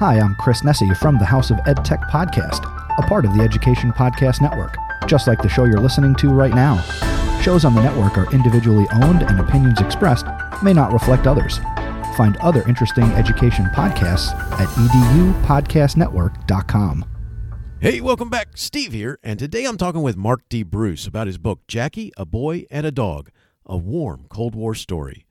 Hi, I'm Chris Nesi from the House of EdTech Podcast, a part of the Education Podcast Network, just like the show you're listening to right now. Shows on the network are individually owned and opinions expressed may not reflect others. Find other interesting education podcasts at edupodcastnetwork.com. Hey, welcome back. Steve here, and today I'm talking with Mark D. Bruce about his book, Jackie, a Boy and a Dog A Warm Cold War Story.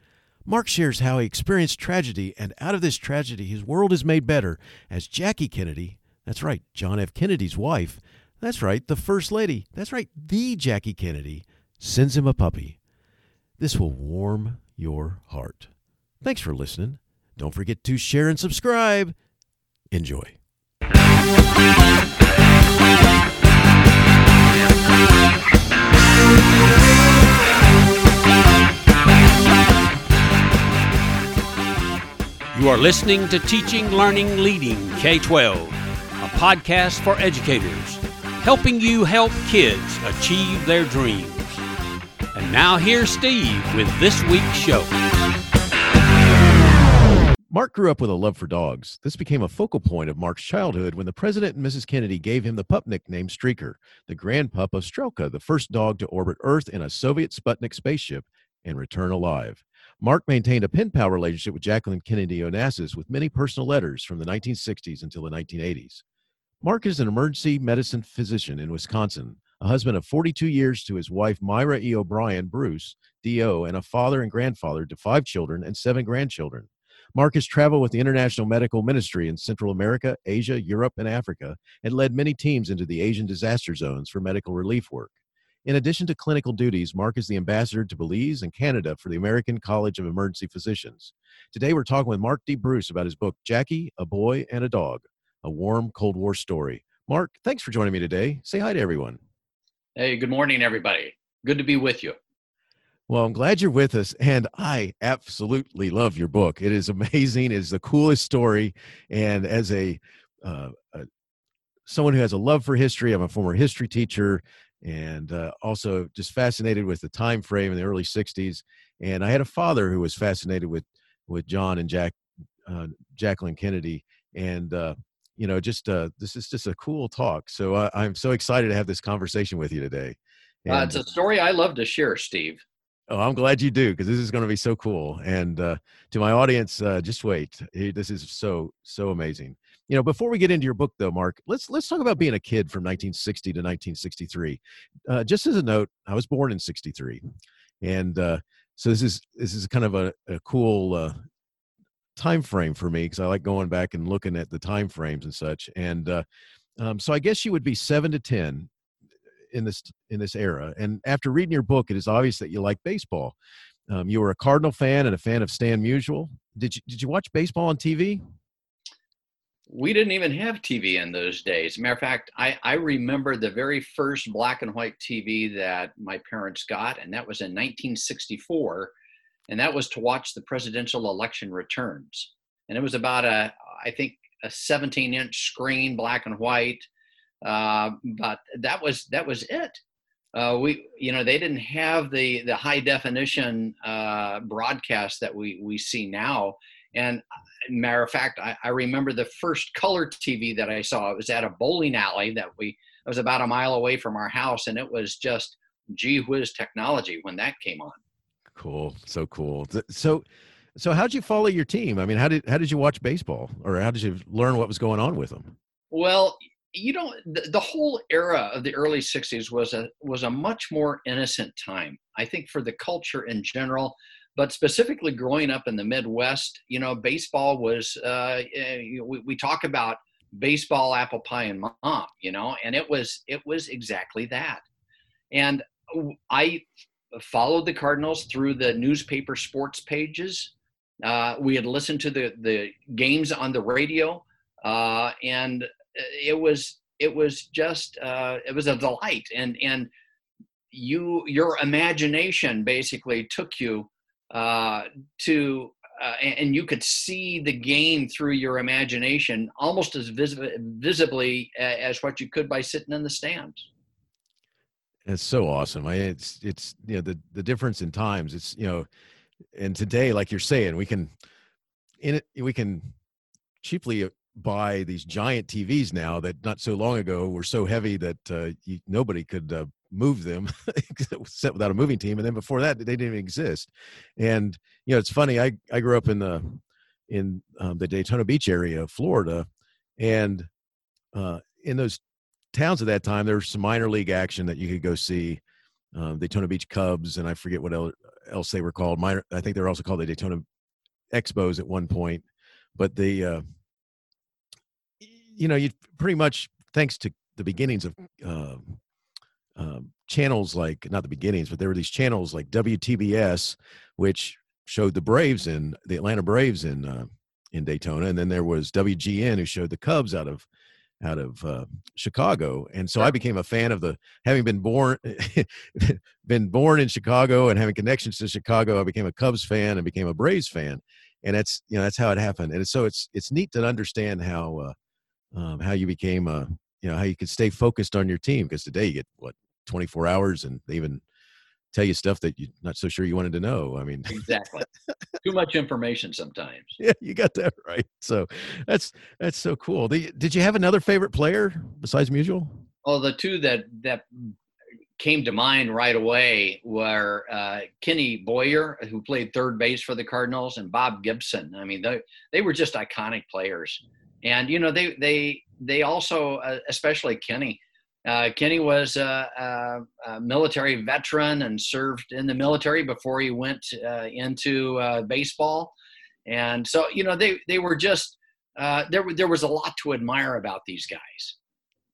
Mark shares how he experienced tragedy, and out of this tragedy, his world is made better as Jackie Kennedy, that's right, John F. Kennedy's wife, that's right, the First Lady, that's right, the Jackie Kennedy, sends him a puppy. This will warm your heart. Thanks for listening. Don't forget to share and subscribe. Enjoy. You are listening to Teaching, Learning, Leading K 12, a podcast for educators, helping you help kids achieve their dreams. And now here's Steve with this week's show. Mark grew up with a love for dogs. This became a focal point of Mark's childhood when the President and Mrs. Kennedy gave him the pup nickname Streaker, the grand pup of Strelka, the first dog to orbit Earth in a Soviet Sputnik spaceship and return alive. Mark maintained a pen pal relationship with Jacqueline Kennedy Onassis with many personal letters from the 1960s until the 1980s. Mark is an emergency medicine physician in Wisconsin, a husband of 42 years to his wife Myra E. O'Brien Bruce, DO, and a father and grandfather to five children and seven grandchildren. Mark has traveled with the International Medical Ministry in Central America, Asia, Europe, and Africa, and led many teams into the Asian disaster zones for medical relief work. In addition to clinical duties, Mark is the ambassador to Belize and Canada for the American College of Emergency Physicians. Today, we're talking with Mark D. Bruce about his book, Jackie, a Boy and a Dog A Warm Cold War Story. Mark, thanks for joining me today. Say hi to everyone. Hey, good morning, everybody. Good to be with you. Well, I'm glad you're with us, and I absolutely love your book. It is amazing. It is the coolest story, and as a, uh, a someone who has a love for history, I'm a former history teacher, and uh, also just fascinated with the time frame in the early 60s and i had a father who was fascinated with with john and jack uh, jacqueline kennedy and uh, you know just uh, this is just a cool talk so uh, i'm so excited to have this conversation with you today and, uh, it's a story i love to share steve Oh, I'm glad you do because this is going to be so cool. And uh, to my audience, uh, just wait. This is so so amazing you know before we get into your book though mark let's let's talk about being a kid from 1960 to 1963 uh, just as a note i was born in 63 and uh, so this is this is kind of a, a cool uh, time frame for me because i like going back and looking at the time frames and such and uh, um, so i guess you would be 7 to 10 in this in this era and after reading your book it is obvious that you like baseball. Um, you were a cardinal fan and a fan of stan musial. Did you did you watch baseball on tv we didn't even have TV in those days. matter of fact, I, I remember the very first black and white TV that my parents got, and that was in 1964. And that was to watch the presidential election returns. And it was about a, I think, a 17 inch screen, black and white. Uh, but that was that was it. Uh, we, you know, they didn't have the the high definition uh, broadcast that we we see now. And uh, matter of fact, I, I, remember the first color TV that I saw. It was at a bowling alley that we it was about a mile away from our house, and it was just gee whiz technology when that came on. Cool, so cool. So, so how did you follow your team? I mean, how did how did you watch baseball, or how did you learn what was going on with them? Well, you know, the, the whole era of the early '60s was a was a much more innocent time. I think for the culture in general but specifically growing up in the Midwest, you know, baseball was, uh, eh, we, we talk about baseball, apple pie, and mom, you know, and it was, it was exactly that. And I followed the Cardinals through the newspaper sports pages. Uh, we had listened to the, the games on the radio, uh, and it was, it was just, uh, it was a delight. And, and you, your imagination basically took you uh, to uh, and you could see the game through your imagination almost as vis- visibly as what you could by sitting in the stands. It's so awesome. I it's it's you know the the difference in times. It's you know, and today, like you're saying, we can in it we can cheaply buy these giant TVs now that not so long ago were so heavy that uh, you, nobody could uh, move them except without a moving team. And then before that, they didn't even exist. And you know, it's funny. I I grew up in the in um, the Daytona Beach area of Florida, and uh, in those towns at that time, there was some minor league action that you could go see. Um, Daytona Beach Cubs, and I forget what else they were called. Minor, I think they were also called the Daytona Expos at one point. But the, uh, you know, you pretty much thanks to the beginnings of uh, um, channels like not the beginnings, but there were these channels like WTBS, which showed the Braves in the Atlanta Braves in uh, in Daytona, and then there was WGN who showed the Cubs out of out of uh, Chicago, and so I became a fan of the having been born been born in Chicago and having connections to Chicago. I became a Cubs fan and became a Braves fan, and that's you know that's how it happened. And so it's it's neat to understand how uh, um, how you became a you know how you could stay focused on your team because today you get what 24 hours and they even tell you stuff that you're not so sure you wanted to know. I mean, exactly. Too much information sometimes. Yeah, you got that right. So that's that's so cool. The, did you have another favorite player besides Musial? Well, the two that that came to mind right away were uh, Kenny Boyer, who played third base for the Cardinals, and Bob Gibson. I mean, they they were just iconic players, and you know they they they also, uh, especially Kenny, uh, Kenny was a, a, a, military veteran and served in the military before he went uh, into uh, baseball. And so, you know, they, they were just, uh, there, there was a lot to admire about these guys.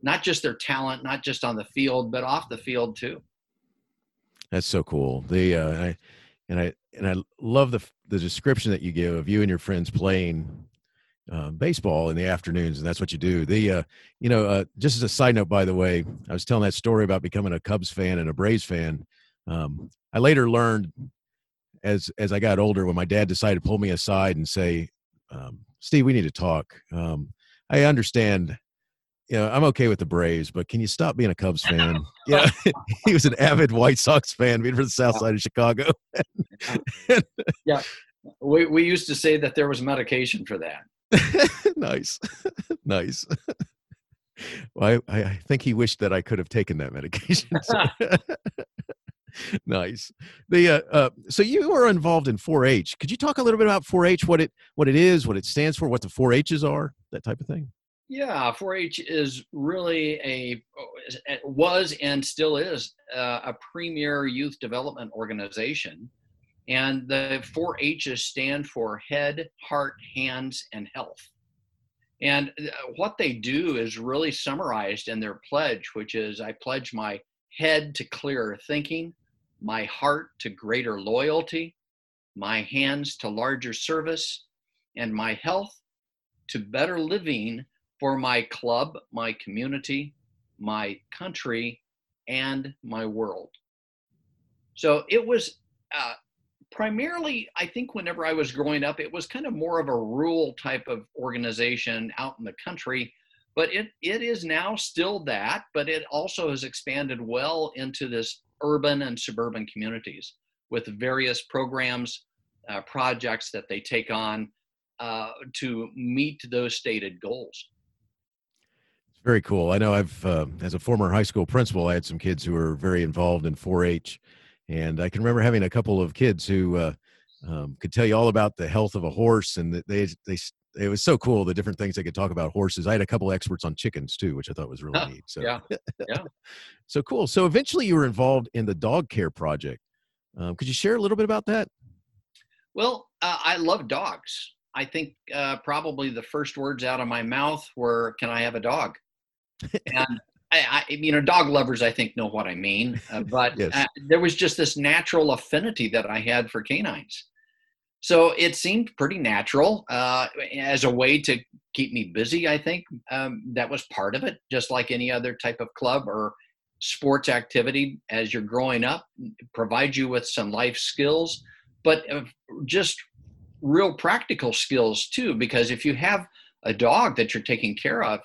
Not just their talent, not just on the field, but off the field too. That's so cool. The, uh, I, and I, and I love the, the description that you give of you and your friends playing uh, baseball in the afternoons, and that's what you do. The uh, you know, uh, just as a side note, by the way, I was telling that story about becoming a Cubs fan and a Braves fan. Um, I later learned as as I got older when my dad decided to pull me aside and say, um, "Steve, we need to talk." Um, I understand. You know, I'm okay with the Braves, but can you stop being a Cubs fan? yeah, he was an avid White Sox fan, being from the South Side of Chicago. yeah, we we used to say that there was medication for that. nice, nice. Well, I, I think he wished that I could have taken that medication. So. nice. The uh, uh, so you were involved in 4-H. Could you talk a little bit about 4-H? What it what it is, what it stands for, what the 4-H's are, that type of thing. Yeah, 4-H is really a was and still is uh, a premier youth development organization and the four H's stand for head, heart, hands, and health. And uh, what they do is really summarized in their pledge, which is I pledge my head to clearer thinking, my heart to greater loyalty, my hands to larger service, and my health to better living for my club, my community, my country, and my world. So it was uh, primarily i think whenever i was growing up it was kind of more of a rural type of organization out in the country but it it is now still that but it also has expanded well into this urban and suburban communities with various programs uh, projects that they take on uh, to meet those stated goals. It's very cool. I know i've uh, as a former high school principal i had some kids who were very involved in 4-h and I can remember having a couple of kids who uh, um, could tell you all about the health of a horse, and they they it was so cool the different things they could talk about horses. I had a couple experts on chickens too, which I thought was really neat. So yeah, yeah, so cool. So eventually, you were involved in the dog care project. Um, could you share a little bit about that? Well, uh, I love dogs. I think uh, probably the first words out of my mouth were, "Can I have a dog?" And I, I, you know, dog lovers, I think, know what I mean. Uh, but yes. uh, there was just this natural affinity that I had for canines. So it seemed pretty natural uh, as a way to keep me busy. I think um, that was part of it, just like any other type of club or sports activity as you're growing up, provides you with some life skills, but uh, just real practical skills too. Because if you have a dog that you're taking care of,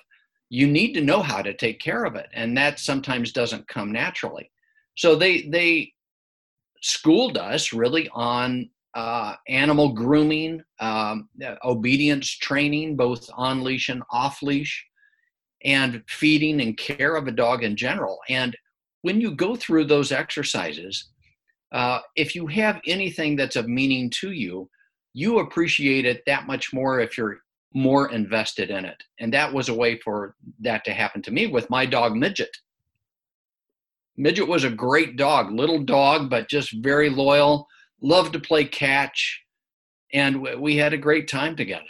you need to know how to take care of it and that sometimes doesn't come naturally so they they schooled us really on uh, animal grooming, um, obedience training, both on leash and off leash, and feeding and care of a dog in general. And when you go through those exercises, uh, if you have anything that's of meaning to you, you appreciate it that much more if you're more invested in it. And that was a way for that to happen to me with my dog Midget. Midget was a great dog, little dog, but just very loyal, loved to play catch, and we had a great time together.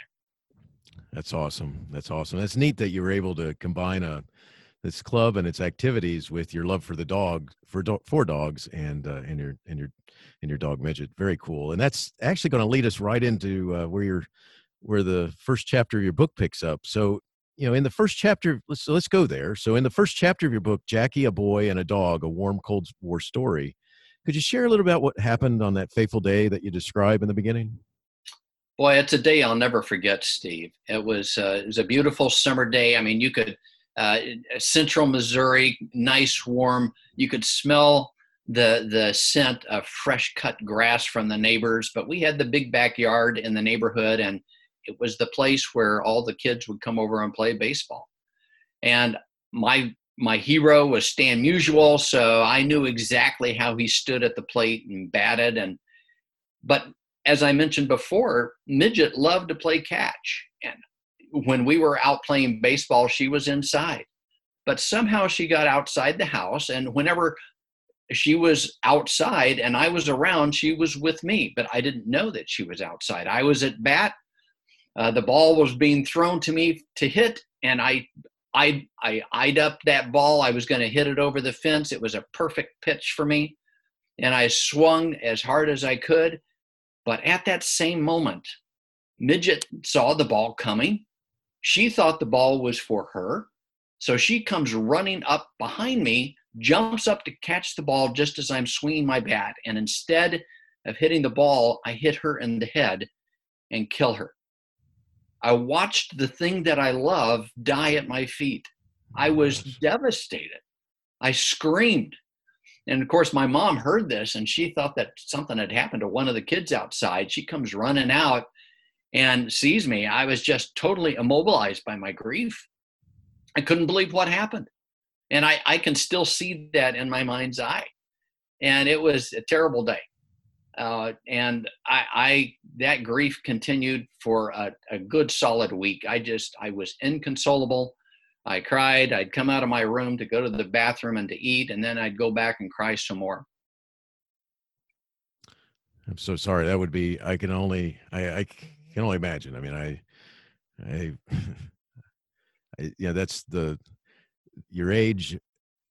That's awesome. That's awesome. That's neat that you were able to combine a this club and its activities with your love for the dog for do, for dogs and uh, and your and your and your dog midget. Very cool. And that's actually going to lead us right into uh, where your where the first chapter of your book picks up. So you know, in the first chapter, let's so let's go there. So in the first chapter of your book, Jackie, a boy and a dog, a warm cold war story. Could you share a little about what happened on that fateful day that you describe in the beginning? Boy, it's a day I'll never forget, Steve. It was uh, it was a beautiful summer day. I mean, you could uh, central Missouri, nice, warm. You could smell the the scent of fresh cut grass from the neighbors. But we had the big backyard in the neighborhood, and it was the place where all the kids would come over and play baseball. And my my hero was Stan Musial, so I knew exactly how he stood at the plate and batted. And but as I mentioned before, Midget loved to play catch, and when we were out playing baseball, she was inside. But somehow she got outside the house, and whenever she was outside and I was around, she was with me, but I didn't know that she was outside. I was at bat. Uh, the ball was being thrown to me to hit, and I, I, I eyed up that ball. I was going to hit it over the fence. It was a perfect pitch for me, and I swung as hard as I could. But at that same moment, Midget saw the ball coming, she thought the ball was for her. So she comes running up behind me, jumps up to catch the ball just as I'm swinging my bat. And instead of hitting the ball, I hit her in the head and kill her. I watched the thing that I love die at my feet. I was devastated. I screamed. And of course, my mom heard this and she thought that something had happened to one of the kids outside. She comes running out and sees me, I was just totally immobilized by my grief. I couldn't believe what happened. And I, I can still see that in my mind's eye. And it was a terrible day. Uh, and I, I, that grief continued for a, a good solid week. I just, I was inconsolable. I cried. I'd come out of my room to go to the bathroom and to eat, and then I'd go back and cry some more. I'm so sorry. That would be. I can only. I. I can only imagine. I mean, I, I, I yeah, that's the your age,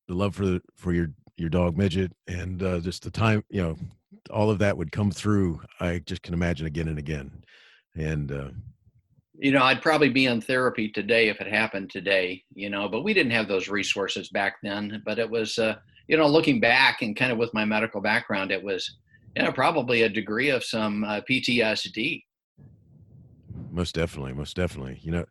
the love for the, for your your dog midget, and uh, just the time. You know, all of that would come through. I just can imagine again and again, and. Uh, you know, I'd probably be in therapy today if it happened today, you know, but we didn't have those resources back then. But it was, uh, you know, looking back and kind of with my medical background, it was, you know, probably a degree of some uh, PTSD most definitely, most definitely. You know,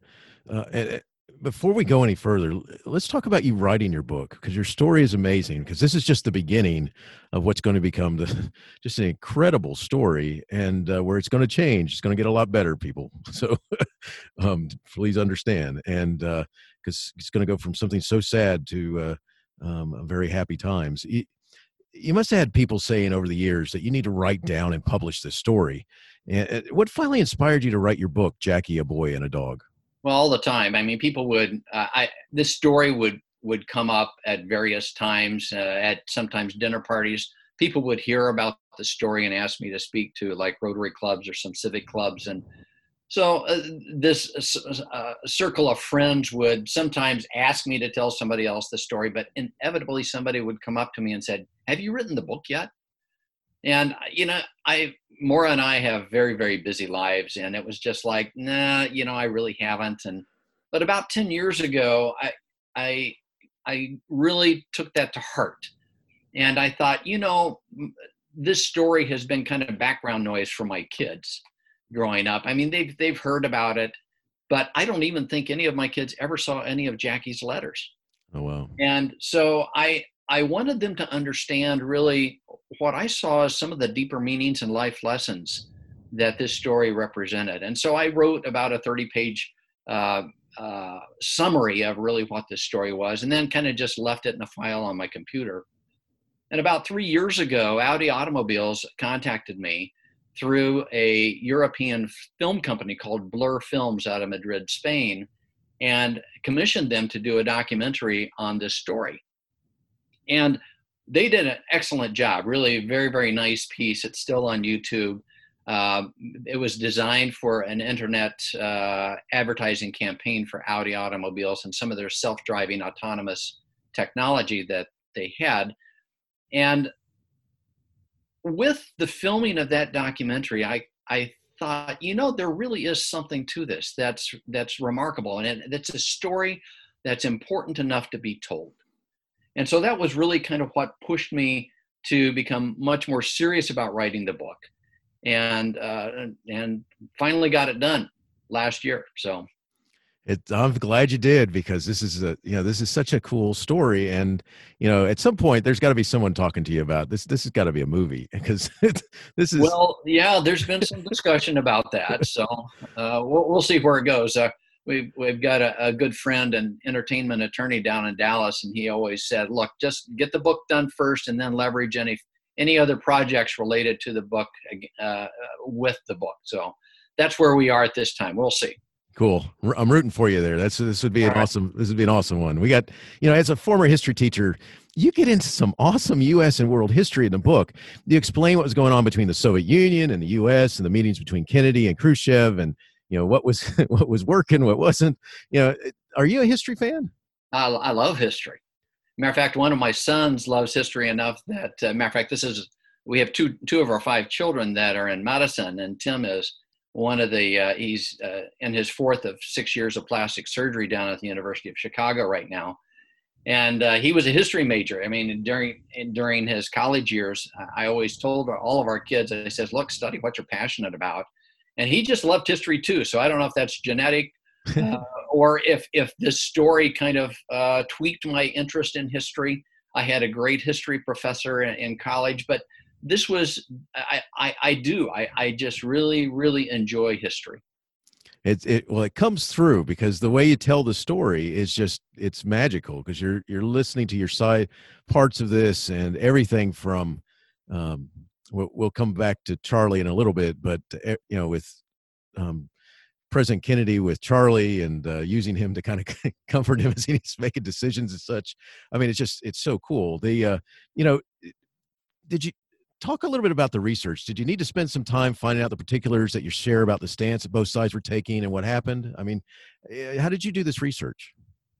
uh, and, before we go any further, let's talk about you writing your book because your story is amazing. Because this is just the beginning of what's going to become the just an incredible story, and uh, where it's going to change. It's going to get a lot better, people. So um, please understand, and because uh, it's going to go from something so sad to uh, um, very happy times. You, you must have had people saying over the years that you need to write down and publish this story and what finally inspired you to write your book, Jackie, a boy and a dog? Well, all the time. I mean, people would. Uh, I this story would would come up at various times uh, at sometimes dinner parties. People would hear about the story and ask me to speak to like Rotary clubs or some civic clubs, and so uh, this uh, circle of friends would sometimes ask me to tell somebody else the story, but inevitably somebody would come up to me and said, "Have you written the book yet?" And uh, you know, I Maura and I have very, very busy lives, and it was just like, nah, you know, I really haven't. And but about ten years ago, I, I, I really took that to heart, and I thought, you know, this story has been kind of background noise for my kids growing up. I mean, they've they've heard about it, but I don't even think any of my kids ever saw any of Jackie's letters. Oh wow! And so I I wanted them to understand really what I saw as some of the deeper meanings and life lessons that this story represented. And so I wrote about a 30 page uh, uh, summary of really what this story was, and then kind of just left it in a file on my computer. And about three years ago, Audi Automobiles contacted me through a European film company called Blur Films out of Madrid, Spain, and commissioned them to do a documentary on this story. And they did an excellent job, really very, very nice piece. It's still on YouTube. Uh, it was designed for an internet uh, advertising campaign for Audi automobiles and some of their self driving autonomous technology that they had. And with the filming of that documentary, I, I thought, you know, there really is something to this that's that's remarkable, and it, it's a story that's important enough to be told. And so that was really kind of what pushed me to become much more serious about writing the book, and uh, and finally got it done last year. So. It, I'm glad you did because this is a you know this is such a cool story. And you know at some point there's got to be someone talking to you about this. This has got to be a movie because this is well yeah there's been some discussion about that so uh, we'll, we'll see where it goes. Uh, we've we've got a, a, good friend and entertainment attorney down in Dallas and he always said look just get the book done first and then leverage any any other projects related to the book uh, with the book so that's where we are at this time we'll see Cool. I'm rooting for you there. That's this would be All an right. awesome. This would be an awesome one. We got you know as a former history teacher, you get into some awesome U.S. and world history in the book. You explain what was going on between the Soviet Union and the U.S. and the meetings between Kennedy and Khrushchev, and you know what was what was working, what wasn't. You know, are you a history fan? I, I love history. Matter of fact, one of my sons loves history enough that, uh, matter of fact, this is we have two two of our five children that are in medicine, and Tim is one of the uh, he's uh, in his fourth of six years of plastic surgery down at the University of Chicago right now, and uh, he was a history major. I mean, during during his college years, I always told all of our kids, I says, "Look, study what you're passionate about," and he just loved history too. So I don't know if that's genetic. Uh, or if if this story kind of uh, tweaked my interest in history, I had a great history professor in, in college, but this was I, I, I do I, I just really really enjoy history it, it well it comes through because the way you tell the story is just it's magical because you're you're listening to your side parts of this and everything from um we'll, we'll come back to charlie in a little bit but eh, you know with um president kennedy with charlie and uh, using him to kind of comfort him as he's making decisions and such i mean it's just it's so cool the uh you know did you talk a little bit about the research. Did you need to spend some time finding out the particulars that you share about the stance that both sides were taking and what happened? I mean, eh, how did you do this research?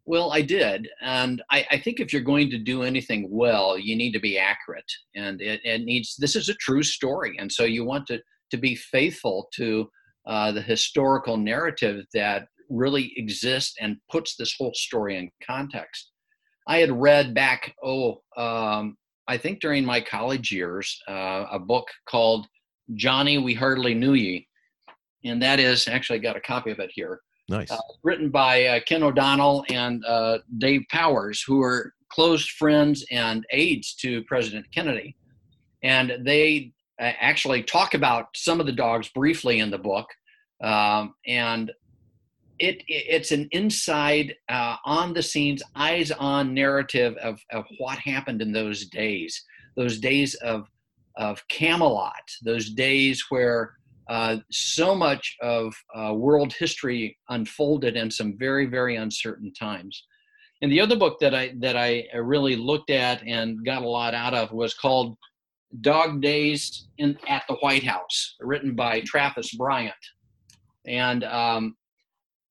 Well, I did. And I, I think if you're going to do anything well, you need to be accurate. And it, it, needs, this is a true story. And so you want to, to be faithful to uh, the historical narrative that really exists and puts this whole story in context. I had read back, oh, um, I think during my college years, uh, a book called Johnny We Hardly Knew Ye. And that is actually I got a copy of it here. Nice. Uh, written by uh, Ken O'Donnell and uh, Dave Powers, who are close friends and aides to President Kennedy. And they uh, actually talk about some of the dogs briefly in the book. Um, and it, it's an inside, uh, on the scenes, eyes on narrative of, of what happened in those days, those days of, of Camelot, those days where uh, so much of uh, world history unfolded in some very, very uncertain times. And the other book that I that I really looked at and got a lot out of was called Dog Days in at the White House, written by Travis Bryant. And um,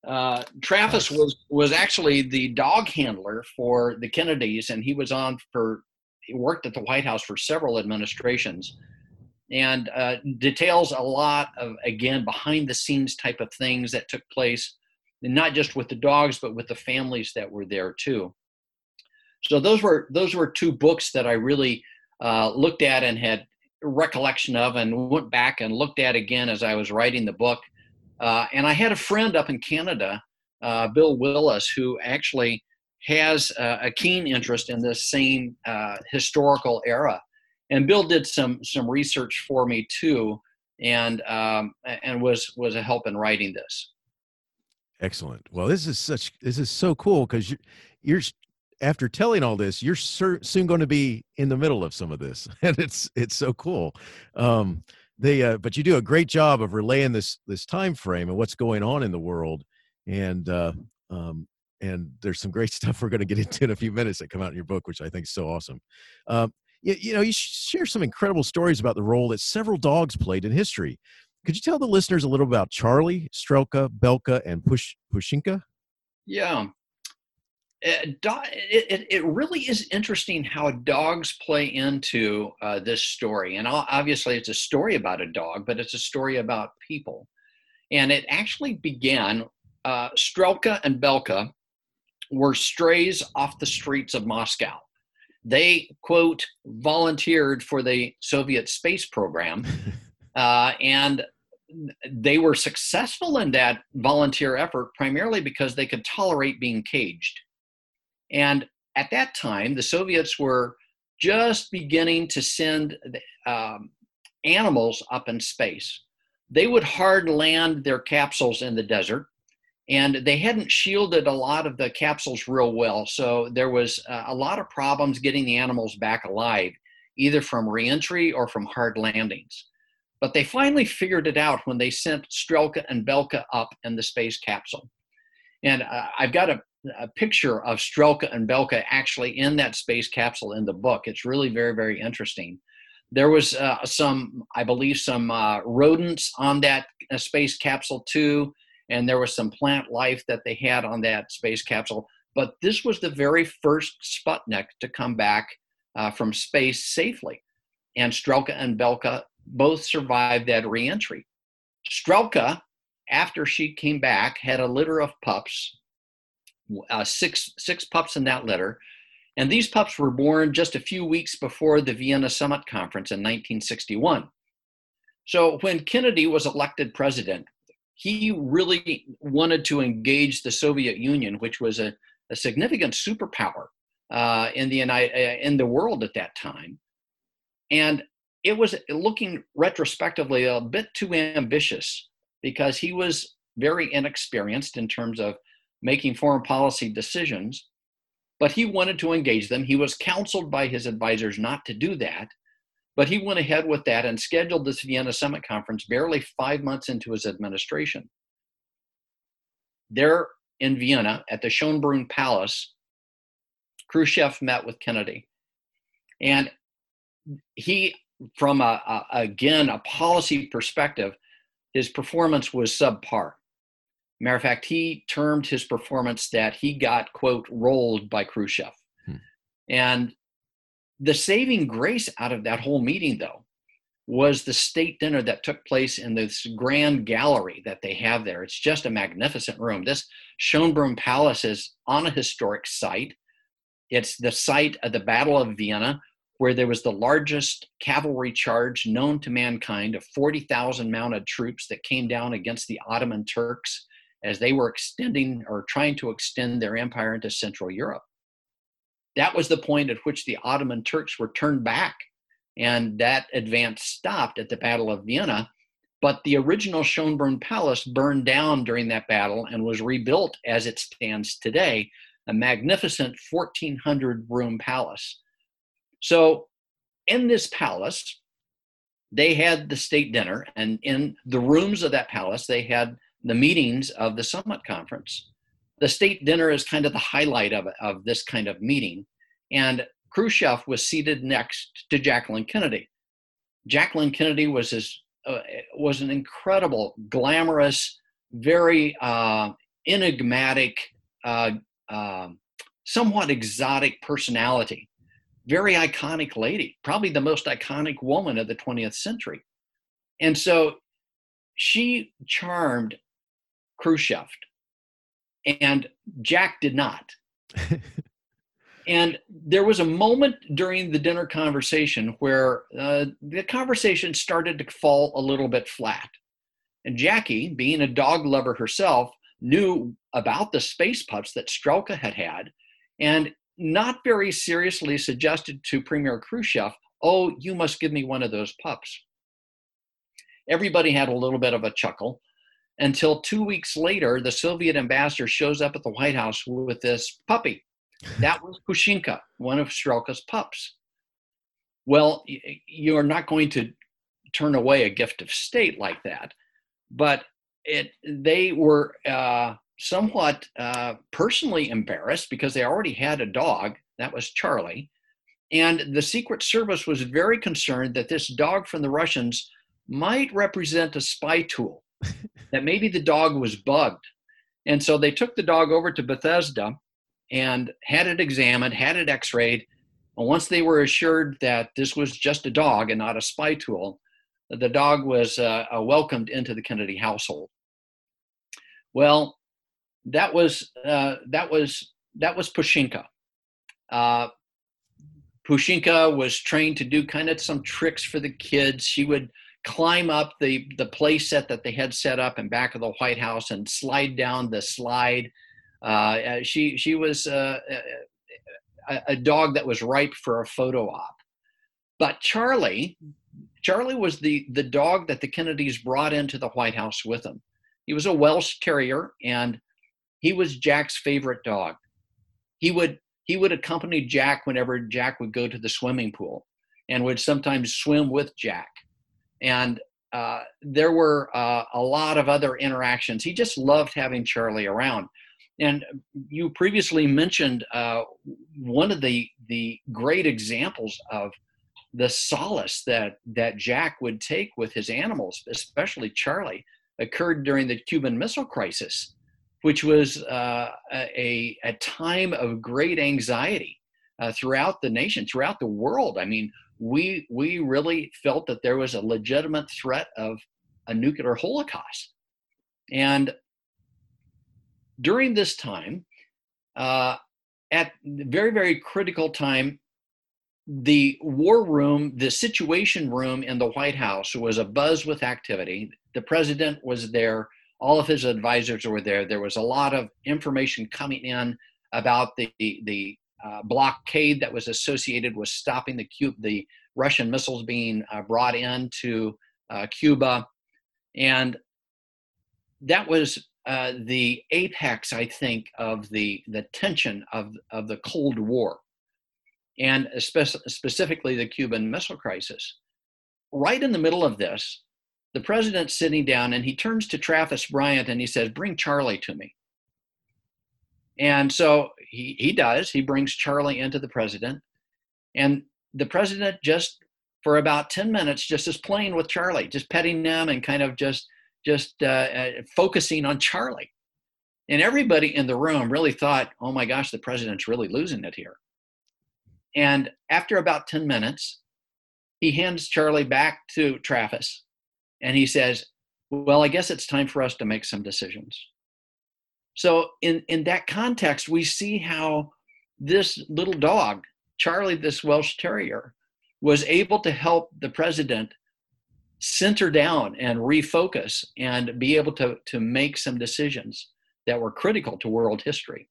uh, Travis was was actually the dog handler for the Kennedys, and he was on for he worked at the White House for several administrations, and uh, details a lot of again behind the scenes type of things that took place, and not just with the dogs, but with the families that were there too. So those were those were two books that I really uh, looked at and had recollection of, and went back and looked at again as I was writing the book uh, and I had a friend up in Canada, uh, Bill Willis, who actually has a keen interest in this same uh, historical era. And Bill did some some research for me too and um, and was was a help in writing this. Excellent. Well, this is such this is so cool because you're, you're after telling all this, you're soon going to be in the middle of some of this, and it's it's so cool. Um, they uh, but you do a great job of relaying this this time frame and what's going on in the world, and uh, um, and there's some great stuff we're going to get into in a few minutes that come out in your book, which I think is so awesome. Um, you, you know, you share some incredible stories about the role that several dogs played in history. Could you tell the listeners a little about Charlie, Strelka, Belka, and Push Pushinka? Yeah. Uh, it, it, really is interesting how dogs play into uh, this story. And obviously, it's a story about a dog, but it's a story about people. And it actually began, uh, Strelka and Belka were strays off the streets of Moscow they quote volunteered for the Soviet space program, uh, and they were successful in that volunteer effort primarily because they could tolerate being caged. And at that time, the Soviets were just beginning to send um, animals up in space. They would hard land their capsules in the desert and they hadn't shielded a lot of the capsules real well. So there was uh, a lot of problems getting the animals back alive either from reentry or from hard landings. But they finally figured it out when they sent strelka and belka up in the space capsule. And uh, i've got a, a, picture of strelka and belka actually in that space capsule in the book. It's really very very interesting. There was uh, some i believe some uh, rodents on that uh, space capsule too and there was some plant life that they had on that space capsule. But this was the very first Sputnik to come back uh, from space safely. And Strelka and Belka both survived that reentry. Strelka, after she came back, had a litter of pups, uh, six, six pups in that litter. And these pups were born just a few weeks before the Vienna Summit Conference in 1961. So when Kennedy was elected president, he really wanted to engage the Soviet Union, which was a, a significant superpower uh, in the United, uh, in the world at that time, and it was looking retrospectively a bit too ambitious because he was very inexperienced in terms of making foreign policy decisions. But he wanted to engage them. He was counseled by his advisors not to do that. But he went ahead with that and scheduled this Vienna Summit Conference barely five months into his administration. There in Vienna at the Schönbrunn Palace, Khrushchev met with Kennedy. And he, from a, a, again a policy perspective, his performance was subpar. Matter of fact, he termed his performance that he got, quote, rolled by Khrushchev. Hmm. And the saving grace out of that whole meeting, though, was the state dinner that took place in this grand gallery that they have there. It's just a magnificent room. This Schönbrunn Palace is on a historic site. It's the site of the Battle of Vienna, where there was the largest cavalry charge known to mankind of 40,000 mounted troops that came down against the Ottoman Turks as they were extending or trying to extend their empire into Central Europe. That was the point at which the Ottoman Turks were turned back, and that advance stopped at the Battle of Vienna. But the original Schönbrunn Palace burned down during that battle and was rebuilt as it stands today, a magnificent 1,400 room palace. So, in this palace, they had the state dinner, and in the rooms of that palace, they had the meetings of the summit conference the state dinner is kind of the highlight of, of this kind of meeting. And Khrushchev was seated next to Jacqueline Kennedy. Jacqueline Kennedy was his, uh, was an incredible, glamorous, very uh, enigmatic, uh, um, somewhat exotic personality. Very iconic lady, probably the most iconic woman of the 20th century. And so she charmed Khrushchev and Jack did not. and there was a moment during the dinner conversation where uh, the conversation started to fall a little bit flat. And Jackie, being a dog lover herself, knew about the space pups that Strelka had had and not very seriously suggested to Premier Khrushchev, Oh, you must give me one of those pups. everybody had a little bit of a chuckle until two weeks later, the Soviet ambassador shows up at the White House with this puppy. That was Pushinka, one of Strelka's pups. Well, you're not going to turn away a gift of state like that, but it they were uh, somewhat uh, personally embarrassed because they already had a dog that was Charlie, and the Secret Service was very concerned that this dog from the Russians might represent a spy tool that maybe the dog was bugged. And so they took the dog over to Bethesda and had it examined, had it x rayed. And once they were assured that this was just a dog and not a spy tool, the dog was uh, uh, welcomed into the Kennedy household. Well, that was uh, that was that was Pushinka. Uh, Pushinka was trained to do kind of some tricks for the kids. She would climb up the the play set that they had set up in back of the White House and slide down the slide. Uh, uh she she was uh, a, a, dog that was ripe for a photo op. But Charlie, Charlie was the the dog that the Kennedys brought into the White House with them. He was a Welsh Terrier, and he was Jack's favorite dog. He would he would accompany Jack whenever Jack would go to the swimming pool, and would sometimes swim with Jack and uh, there were uh, a lot of other interactions. He just loved having Charlie around. And you previously mentioned uh, one of the the great examples of the solace that that Jack would take with his animals, especially Charlie, occurred during the Cuban Missile Crisis, which was uh, a a time of great anxiety uh, throughout the nation, throughout the world. I mean, we we really felt that there was a legitimate threat of a nuclear holocaust. And during this time uh, at very very critical time the war room the situation room in the white house was abuzz with activity. The president was there. All of his advisors were there. There was a lot of information coming in about the the uh, blockade that was associated with stopping the, Cuba, the Russian missiles being uh, brought into uh, Cuba. And that was uh, the apex, I think, of the, the tension of, of the Cold War, and spe- specifically the Cuban Missile Crisis. Right in the middle of this, the president's sitting down and he turns to Travis Bryant and he says, Bring Charlie to me. And so he, he does. He brings Charlie into the president. And the president just, for about 10 minutes, just is playing with Charlie, just petting him and kind of just, just uh, uh, focusing on Charlie. And everybody in the room really thought, oh my gosh, the president's really losing it here. And after about 10 minutes, he hands Charlie back to Travis and he says, Well, I guess it's time for us to make some decisions. So in in that context, we see how this little dog, Charlie, this Welsh Terrier, was able to help the president center down and refocus and be able to, to make some decisions that were critical to world history.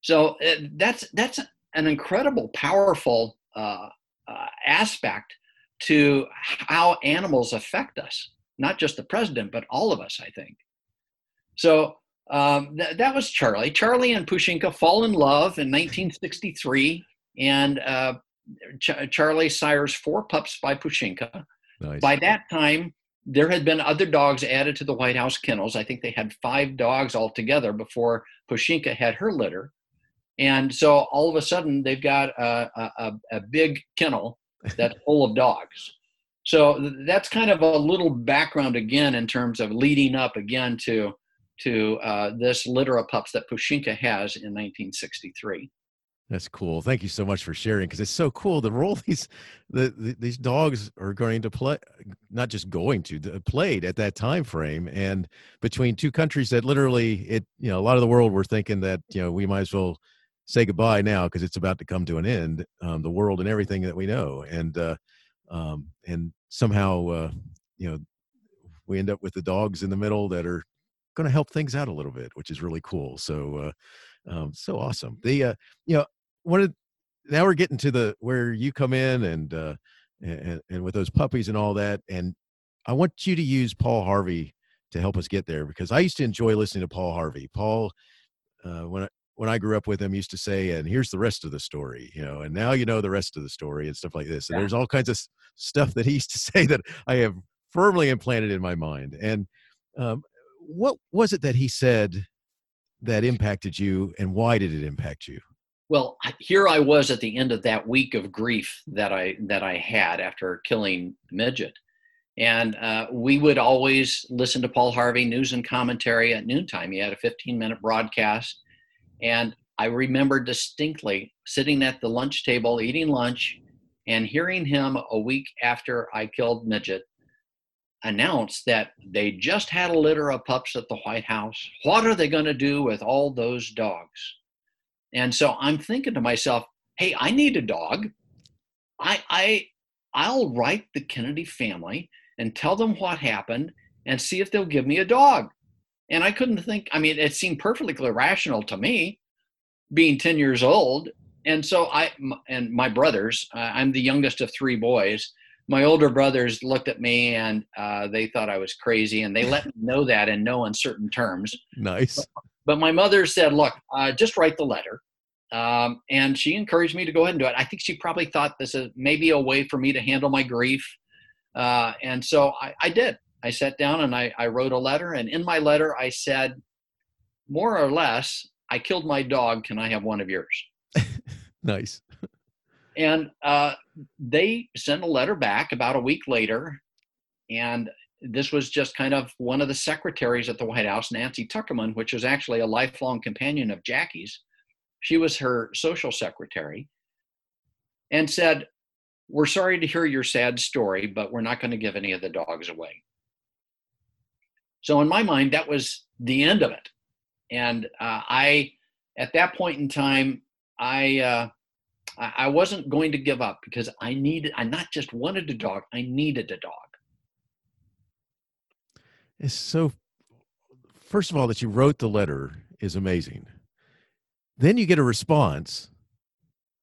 So uh, that's that's an incredible, powerful uh, uh, aspect to how animals affect us, not just the president, but all of us. I think. So um, th- that was Charlie. Charlie and Pushinka fall in love in 1963, and uh, Ch- Charlie sires four pups by Pushinka. Nice. By that time, there had been other dogs added to the White House kennels. I think they had five dogs altogether before Pushinka had her litter. And so all of a sudden, they've got a, a, a big kennel that's full of dogs. So that's kind of a little background again in terms of leading up again to to uh, this litter of pups that Pushinka has in 1963. That's cool. Thank you so much for sharing because it's so cool the role these the, the, these dogs are going to play, not just going to played at that time frame, and between two countries that literally it you know a lot of the world were thinking that you know we might as well say goodbye now because it's about to come to an end, um, the world and everything that we know, and uh, um, and somehow uh, you know we end up with the dogs in the middle that are going to help things out a little bit, which is really cool. So, uh, um, so awesome. The, uh, you know, one of, now we're getting to the, where you come in and, uh, and, and with those puppies and all that. And I want you to use Paul Harvey to help us get there because I used to enjoy listening to Paul Harvey. Paul, uh, when I, when I grew up with him, used to say, "And here's the rest of the story," you know, and now you know the rest of the story and stuff like this. And yeah. there's all kinds of stuff that he used to say that I have firmly implanted in my mind. And um, what was it that he said that impacted you, and why did it impact you? Well, here I was at the end of that week of grief that I that I had after killing midget, and uh, we would always listen to Paul Harvey news and commentary at noontime. He had a 15 minute broadcast. And I remember distinctly sitting at the lunch table eating lunch and hearing him a week after I killed Midget announce that they just had a litter of pups at the White House. What are they going to do with all those dogs? And so I'm thinking to myself, hey, I need a dog. I, I, I'll write the Kennedy family and tell them what happened and see if they'll give me a dog. And I couldn't think, I mean, it seemed perfectly rational to me being 10 years old. And so I, and my brothers, I'm the youngest of three boys. My older brothers looked at me and uh, they thought I was crazy and they let me know that in no uncertain terms. Nice. But, but my mother said, look, uh, just write the letter. Um, and she encouraged me to go ahead and do it. I think she probably thought this is maybe a way for me to handle my grief uh, and so I, I, did. I sat down and I, I wrote a letter. And in my letter, I said, more or less, I killed my dog. Can I have one of yours? nice. And uh, they sent a letter back about a week later. And this was just kind of one of the secretaries at the White House, Nancy Tuckerman, which was actually a lifelong companion of Jackie's. She was her social secretary and said, we're sorry to hear your sad story, but we're not going to give any of the dogs away. So, in my mind, that was the end of it. And uh, I, at that point in time, I, uh, I wasn't going to give up because I needed, I not just wanted a dog, I needed a dog. It's so, first of all, that you wrote the letter is amazing. Then you get a response,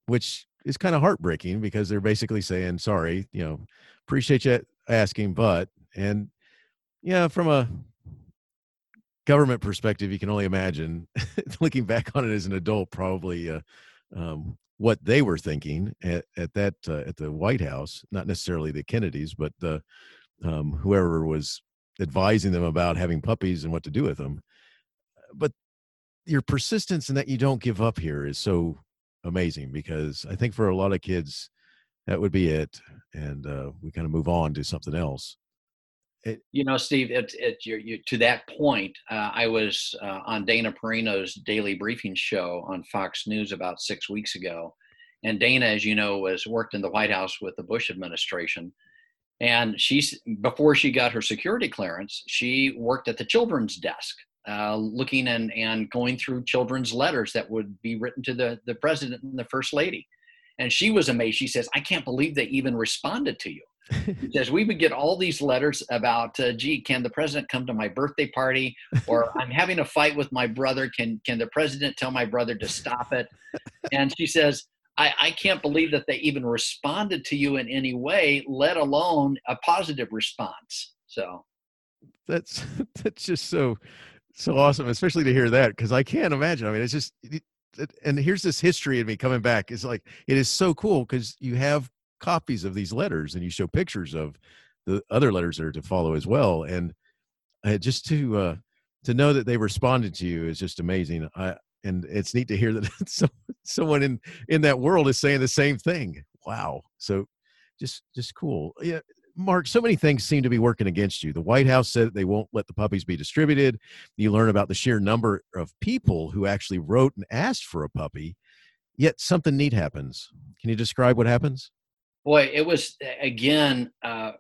which is kind of heartbreaking because they're basically saying, sorry, you know, appreciate you asking, but, and yeah, from a government perspective, you can only imagine looking back on it as an adult, probably uh, um, what they were thinking at, at that, uh, at the White House, not necessarily the Kennedys, but the, um, whoever was advising them about having puppies and what to do with them. But your persistence and that you don't give up here is so amazing because I think for a lot of kids, that would be it, and uh, we kind of move on to something else. It, you know, Steve, it, it, you're, you, to that point, uh, I was uh, on Dana Perino's daily briefing show on Fox News about six weeks ago. And Dana, as you know, was worked in the White House with the Bush administration. And she's before she got her security clearance, she worked at the children's desk uh, looking and, and going through children's letters that would be written to the, the president and the first lady. And she was amazed. She says, I can't believe they even responded to you. She says, We would get all these letters about, uh, gee, can the president come to my birthday party? Or I'm having a fight with my brother. Can, can the president tell my brother to stop it? And she says, I, I can't believe that they even responded to you in any way, let alone a positive response. So that's that's just so so awesome, especially to hear that because I can't imagine. I mean, it's just, it, it, and here's this history of me coming back. It's like it is so cool because you have copies of these letters and you show pictures of the other letters that are to follow as well. And uh, just to uh, to know that they responded to you is just amazing. I and it's neat to hear that so, someone in in that world is saying the same thing. Wow. So just just cool. Yeah. Mark, so many things seem to be working against you. The White House said they won't let the puppies be distributed. You learn about the sheer number of people who actually wrote and asked for a puppy, yet something neat happens. Can you describe what happens? Boy, it was, again, uh,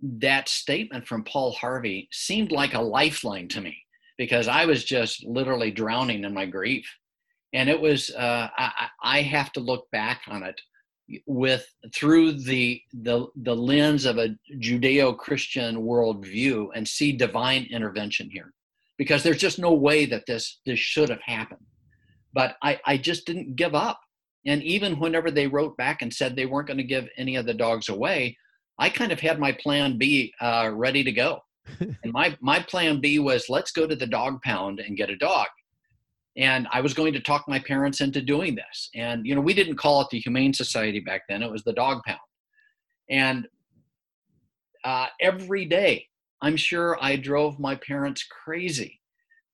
that statement from Paul Harvey seemed like a lifeline to me because I was just literally drowning in my grief. And it was, uh, I, I have to look back on it with through the the the lens of a judeo-christian worldview and see divine intervention here because there's just no way that this this should have happened but i i just didn't give up and even whenever they wrote back and said they weren't going to give any of the dogs away I kind of had my plan B uh, ready to go. and my, my plan B was let's go to the dog pound and get a dog. And I was going to talk my parents into doing this. And, you know, we didn't call it the Humane Society back then, it was the dog pound. And uh, every day, I'm sure I drove my parents crazy.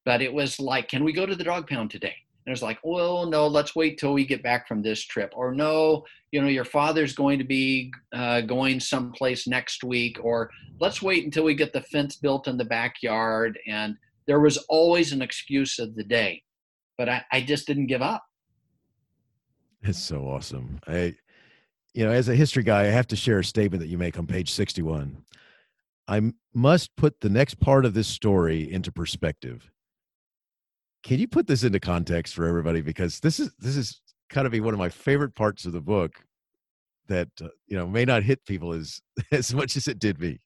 But it was like, can we go to the dog pound today? And it's like, well, no, let's wait till we get back from this trip. Or no, you know, your father's going to be uh, going someplace next week. Or let's wait until we get the fence built in the backyard. And there was always an excuse of the day. But I, I just didn't give up. It's so awesome. I, you know, as a history guy, I have to share a statement that you make on page 61. I must put the next part of this story into perspective can you put this into context for everybody because this is this is kind of be one of my favorite parts of the book that uh, you know may not hit people as as much as it did me.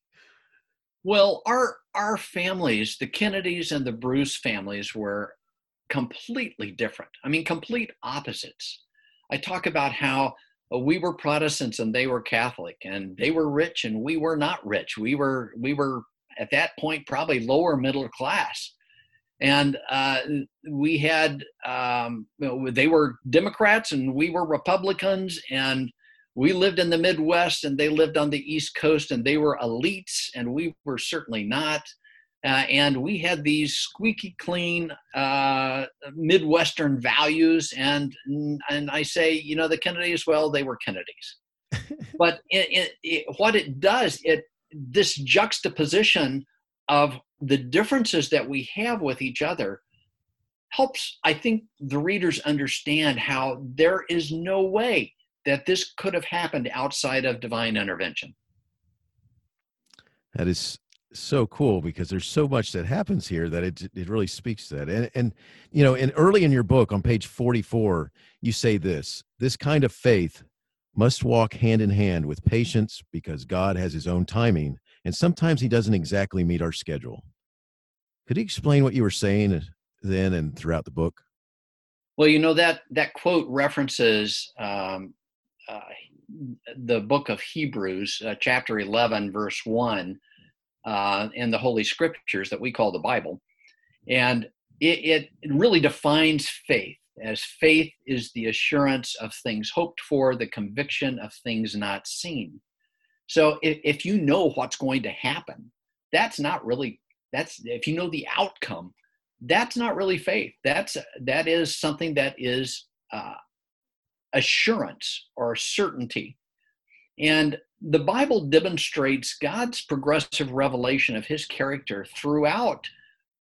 Well, our our families, the Kennedys and the Bruce families, were completely different. I mean, complete opposites. I talk about how uh, we were Protestants and they were Catholic, and they were rich and we were not rich. We were we were at that point probably lower middle class and uh, we had um, you know, they were Democrats and we were Republicans, and we lived in the Midwest and they lived on the East Coast, and they were elites and we were certainly not. Uh, and we had these squeaky clean uh, Midwestern values, and and I say, you know, the Kennedys, well, they were Kennedys, but it, it, it, what it does, it this juxtaposition of the differences that we have with each other helps, I think, the readers understand how there is no way that this could have happened outside of divine intervention. That is so cool because there's so much that happens here that it it really speaks to that. And and you know, and early in your book on page 44, you say this, this kind of faith must walk hand in hand with patience because God has his own timing and sometimes he doesn't exactly meet our schedule. Could you explain what you were saying then and throughout the book? Well, you know that that quote references um, uh, the book of Hebrews, uh, chapter eleven, verse one, uh, in the Holy Scriptures that we call the Bible, and it, it really defines faith as faith is the assurance of things hoped for, the conviction of things not seen. So if, if you know what's going to happen, that's not really that's if you know the outcome, that's not really faith. That's that is something that is uh, assurance or certainty. And the Bible demonstrates God's progressive revelation of His character throughout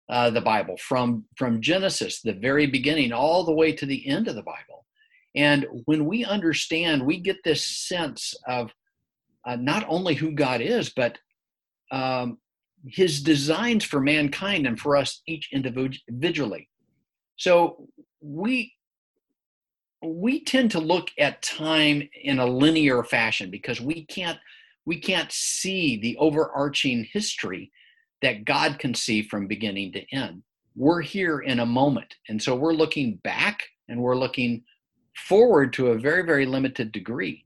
uh, the Bible, from from Genesis, the very beginning, all the way to the end of the Bible. And when we understand, we get this sense of uh, not only who God is, but um, his designs for mankind and for us each individually. So we we tend to look at time in a linear fashion because we can't we can't see the overarching history that God can see from beginning to end. We're here in a moment. And so we're looking back and we're looking forward to a very, very limited degree.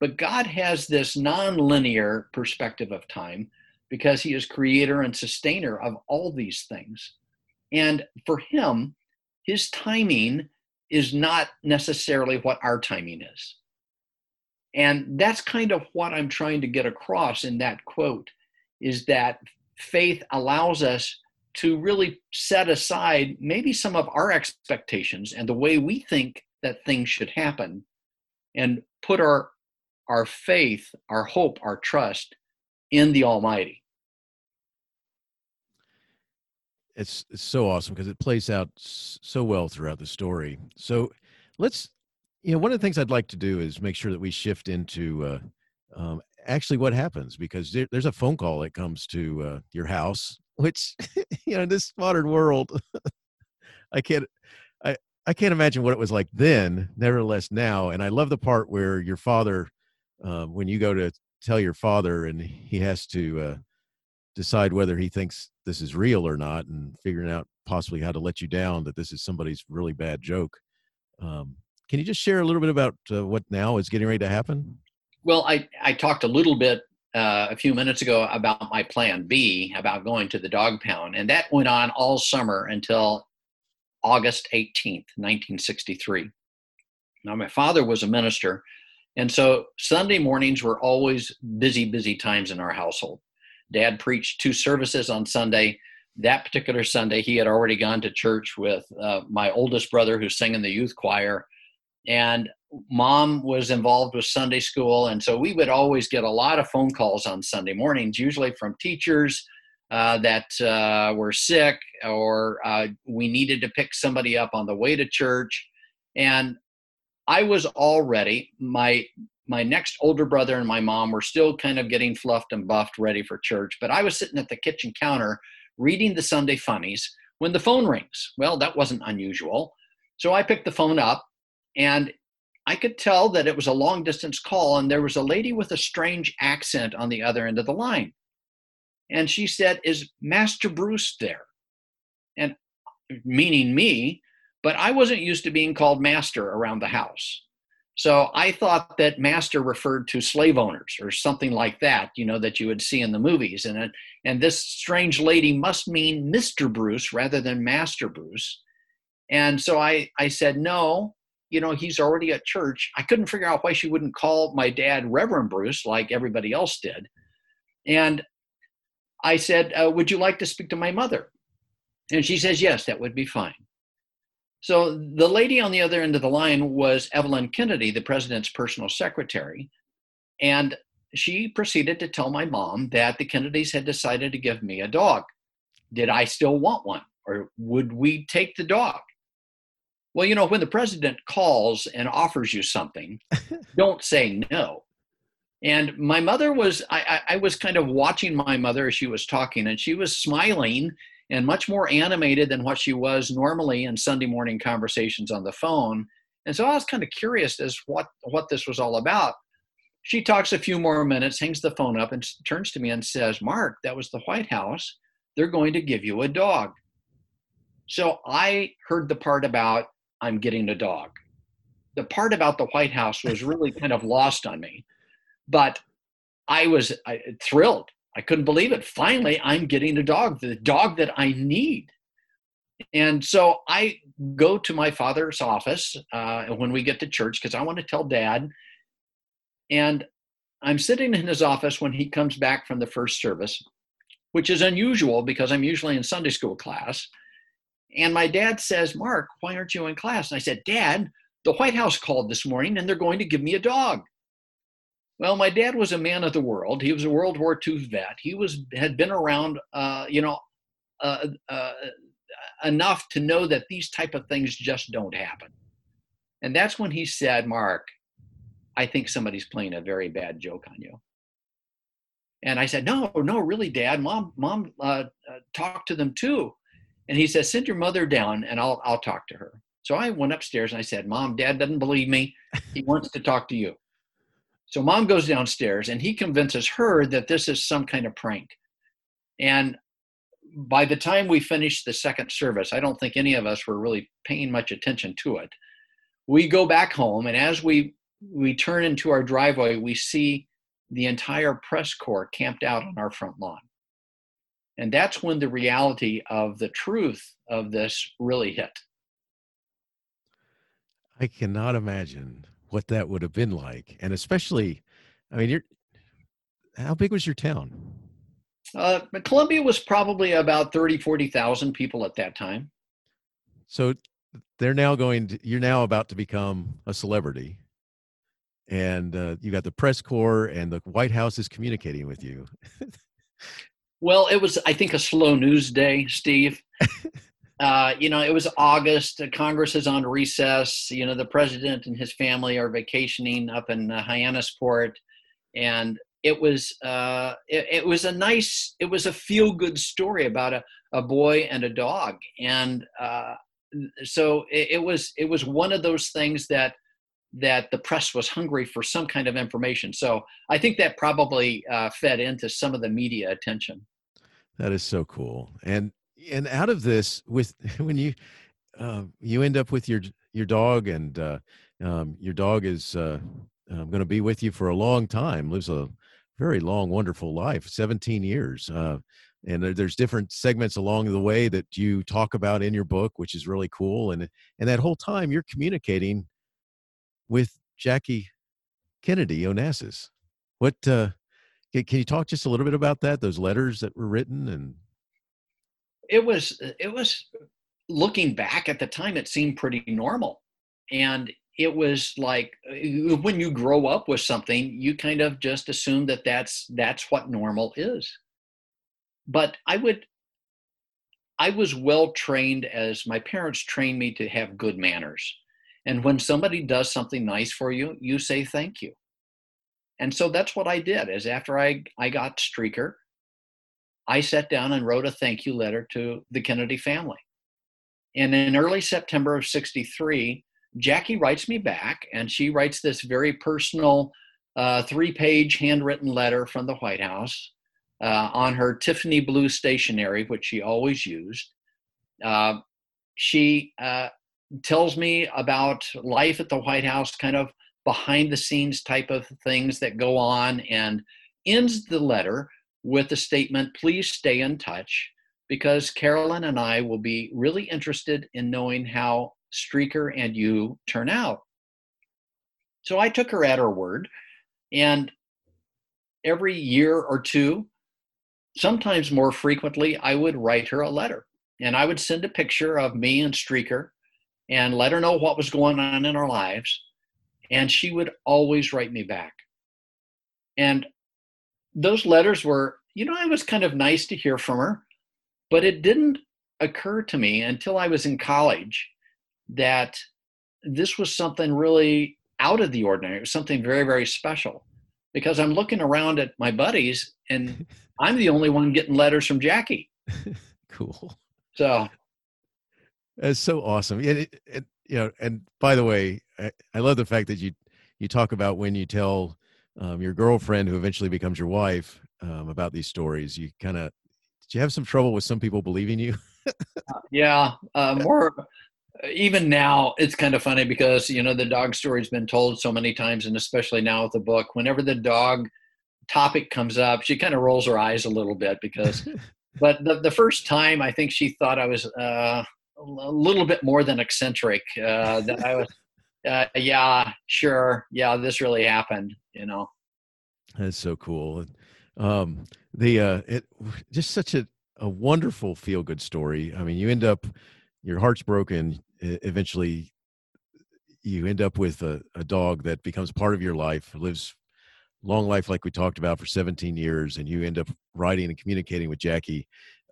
But God has this nonlinear perspective of time because he is creator and sustainer of all these things. And for him, his timing is not necessarily what our timing is. And that's kind of what I'm trying to get across in that quote is that faith allows us to really set aside maybe some of our expectations and the way we think that things should happen and put our our faith, our hope, our trust in the Almighty. It's, it's so awesome because it plays out so well throughout the story. So let's, you know, one of the things I'd like to do is make sure that we shift into uh, um, actually what happens because there, there's a phone call that comes to uh, your house, which, you know, this modern world, I can't, I, I can't imagine what it was like then, nevertheless now. And I love the part where your father um, when you go to tell your father and he has to uh, decide whether he thinks this is real or not and figuring out possibly how to let you down that this is somebody's really bad joke um, can you just share a little bit about uh, what now is getting ready to happen well i, I talked a little bit uh, a few minutes ago about my plan B, about going to the dog pound, and that went on all summer until August 18th, 1963. Now, my father was a minister, and so Sunday mornings were always busy, busy times in our household. Dad preached two services on Sunday. That particular Sunday, he had already gone to church with uh, my oldest brother who sang in the youth choir. And mom was involved with Sunday school. And so we would always get a lot of phone calls on Sunday mornings, usually from teachers uh, that uh, were sick or uh, we needed to pick somebody up on the way to church. And I was already, my my next older brother and my mom were still kind of getting fluffed and buffed ready for church but i was sitting at the kitchen counter reading the sunday funnies when the phone rings. Well that wasn't unusual. So i picked the phone up and i could tell that it was a long distance call and there was a lady with a strange accent on the other end of the line. And she said is master bruce there? And meaning me but i wasn't used to being called master around the house so I thought that master referred to slave owners or something like that, you know, that you would see in the movies. And, and this strange lady must mean Mr. Bruce rather than Master Bruce. And so I, I said, no, you know, he's already at church. I couldn't figure out why she wouldn't call my dad Reverend Bruce like everybody else did. And I said, uh, would you like to speak to my mother? And she says, yes, that would be fine. So the lady on the other end of the line was Evelyn Kennedy, the president's personal secretary. And she proceeded to tell my mom that the Kennedys had decided to give me a dog. Did I still want one? Or would we take the dog? Well, you know, when the president calls and offers you something, don't say no. And my mother was, I, I, was kind of watching my mother as she was talking, and she was smiling and much more animated than what she was normally in Sunday morning conversations on the phone. And so I was kind of curious as what what this was all about. She talks a few more minutes, hangs the phone up, and turns to me and says, "Mark, that was the White House. They're going to give you a dog." So I heard the part about I'm getting a dog. The part about the White House was really kind of lost on me, but I was I, thrilled I couldn't believe it. Finally, I'm getting a dog, the dog that I need. And so I go to my father's office uh, when we get to church because I want to tell dad. And I'm sitting in his office when he comes back from the first service, which is unusual because I'm usually in Sunday school class. And my dad says, Mark, why aren't you in class? And I said, Dad, the White House called this morning and they're going to give me a dog. Well, my dad was a man of the world. He was a World War II vet. He was had been around, uh, you know, uh, uh, enough to know that these type of things just don't happen. And that's when he said, "Mark, I think somebody's playing a very bad joke on you." And I said, "No, no, really, Dad. Mom, Mom, uh, uh, talk to them too." And he says, "Send your mother down, and I'll I'll talk to her." So I went upstairs and I said, "Mom, Dad doesn't believe me. He wants to talk to you." So mom goes downstairs and he convinces her that this is some kind of prank. And by the time we finished the second service, I don't think any of us were really paying much attention to it. We go back home, and as we we turn into our driveway, we see the entire press corps camped out on our front lawn. And that's when the reality of the truth of this really hit. I cannot imagine what that would have been like, and especially, I mean, you're how big was your town? Uh, Columbia was probably about 30, 40,000 people at that time. So they're now going to, you're now about to become a celebrity. And uh, you got the press corps and the White House is communicating with you. well, it was, I think, a slow news day, Steve. Uh, you know, it was August. Congress is on recess. You know, the president and his family are vacationing up in uh, Hyannisport, and it was uh, it, it, was a nice, it was a feel good story about a, a boy and a dog, and uh, so it, it was it was one of those things that that the press was hungry for some kind of information. So I think that probably uh, fed into some of the media attention. That is so cool. And and out of this with when you uh, you end up with your your dog and uh, um, your dog is uh, um, going to be with you for a long time lives a very long, wonderful life 17 years. Uh, and there's different segments along the way that you talk about in your book, which is really cool. And, and that whole time you're communicating with Jackie Kennedy Onassis. What, uh, can you talk just a little bit about that? Those letters that were written and it was it was looking back at the time it seemed pretty normal. And it was like uh, when you grow up with something you kind of just assume that that's that's what normal is. But i would i was well trained as my parents trained me to have good manners. And when somebody does something nice for you you say thank you. And so that's what i did is after i i got streaker i sat down and wrote a thank you letter to the kennedy family and in early september of 63 Jackie writes me back, and she writes this very personal uh, three page handwritten letter from the White House uh, on her Tiffany blue stationery, which she always used. Uh, she uh, tells me about life at the White House, kind of behind the scenes type of things that go on, and ends the letter with the statement please stay in touch because Caroline and I will be really interested in knowing how Streaker and you turn out. So I took her at her word, and every year or two, sometimes more frequently, I would write her a letter. And I would send a picture of me and Streaker and let her know what was going on in our lives. And she would always write me back. And those letters were, you know, it was kind of nice to hear from her, but it didn't occur to me until I was in college that this was something really out of the ordinary. It was something very, very special. Because I'm looking around at my buddies and I'm the only one getting letters from Jackie. cool. So it's so awesome. And it, it, you know, and by the way, I, I, love the fact that you you talk about when you tell um, your girlfriend, who eventually becomes your wife, um, about these stories. You kind of did you have some trouble with some people believing you? uh, yeah, uh, more even now it's kind of funny because you know the dog story's been told so many times and especially now with the book whenever the dog topic comes up she kind of rolls her eyes a little bit because but the, the first time i think she thought i was uh, a little bit more than eccentric uh, that i was uh, yeah sure. Yeah this really happened you know? That's so cool. Um the uh it just such a a wonderful feel good story. I mean you end up your heart's broken eventually you end up with a, a dog that becomes part of your life lives long life like we talked about for 17 years and you end up writing and communicating with jackie.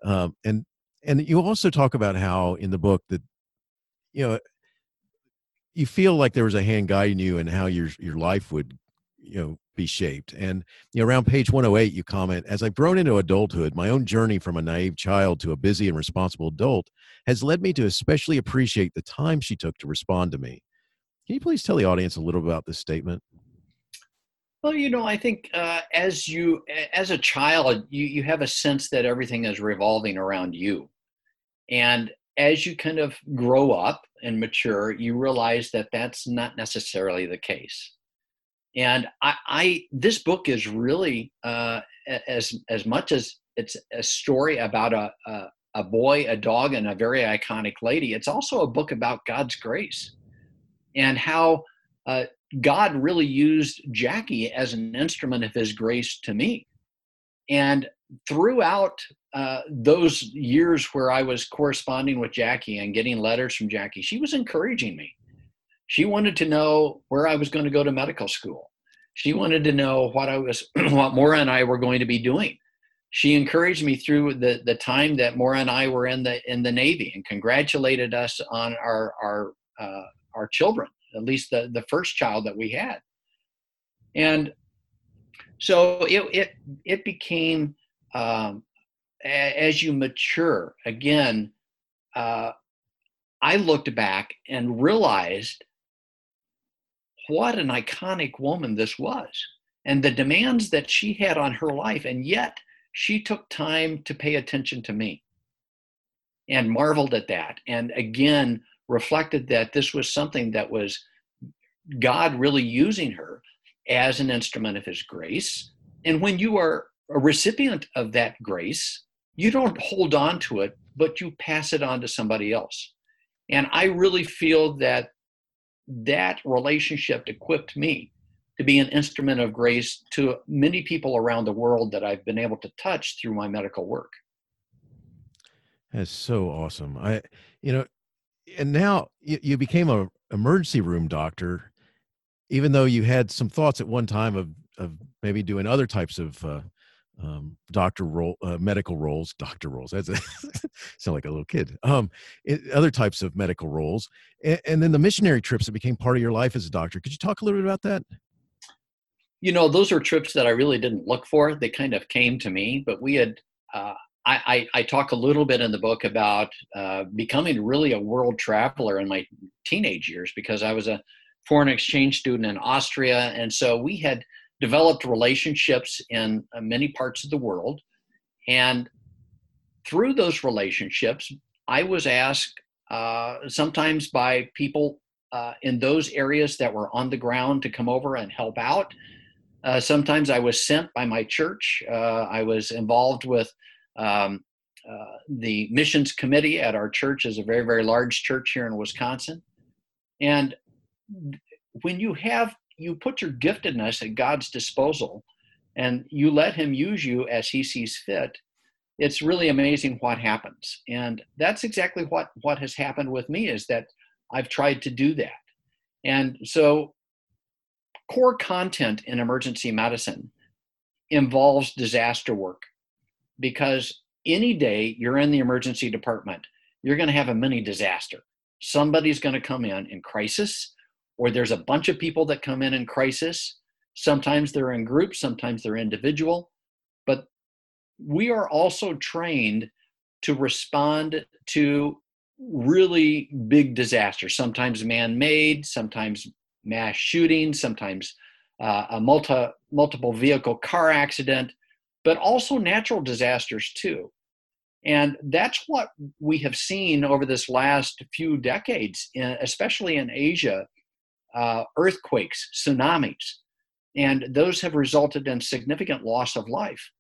Um, and and you also talk about how in the book that you know you feel like there was a hand guiding you and how your your life would you know be shaped. And you know around page 108 you comment as i've grown into adulthood my own journey from a naive child to a busy and responsible adult has led me to especially appreciate the time she took to respond to me. Can you please tell the audience a little about this statement? Well you know i think uh, as you as a child you you have a sense that everything is revolving around you. And as you kind of grow up and mature you realize that that's not necessarily the case and I, I this book is really uh, as as much as it's a story about a, a, a boy, a dog, and a very iconic lady. It's also a book about God's grace and how uh, God really used Jackie as an instrument of His grace to me. And throughout uh, those years where I was corresponding with Jackie and getting letters from Jackie, she was encouraging me. She wanted to know where I was going to go to medical school. She wanted to know what I was, what Maura and I were going to be doing. She encouraged me through the, the time that Maura and I were in the in the Navy and congratulated us on our our uh, our children, at least the the first child that we had. And so it it it became um, as you mature again. Uh, I looked back and realized what an iconic woman this was and the demands that she had on her life. And yet she took time to pay attention to me and marveled at that. And again, reflected that this was something that was God really using her as an instrument of his grace and when you are a recipient of that grace, you don't hold on to it, but you pass it on to somebody else. And I really feel that that relationship equipped me to be an instrument of grace to many people around the world that I've been able to touch through my medical work. That's so awesome. I, you know, and now you, you became a emergency room doctor, even though you had some thoughts at one time of of maybe doing other types of uh, um, doctor role, uh, medical roles, doctor roles. That's a, sound like a little kid. Um, it, other types of medical roles, and, and, then the missionary trips that became part of your life as a doctor. Could you talk a little bit about that? You know, those are trips that I really didn't look for. They kind of came to me, but we had. Uh, I, I, I, talk a little bit in the book about uh, becoming really a world traveler in my teenage years because I was a foreign exchange student in Austria, and so we had developed relationships in uh, many parts of the world. And through those relationships, I was asked uh, sometimes by people uh, in those areas that were on the ground to come over and help out. Uh, sometimes I was sent by my church. Uh, I was involved with um, uh, the missions committee at our church is a very very large church here in wisconsin and when you have you put your giftedness at God's disposal and you let him use you as he sees fit it's really amazing what happens. And that's exactly what what has happened with me is that i've tried to do that. And so core content in emergency medicine involves disaster work because any day you're in the emergency department you're going to have a mini disaster. Somebody's going to come in in crisis or there's a bunch of people that come in in crisis. Sometimes they're in groups, sometimes they're individual, but we are also trained to respond to really big disasters, sometimes man made, sometimes mass shootings, sometimes uh, a multi, multiple vehicle car accident, but also natural disasters too. And that's what we have seen over this last few decades, especially in Asia, uh, earthquakes, tsunamis, and those have resulted in significant loss of life.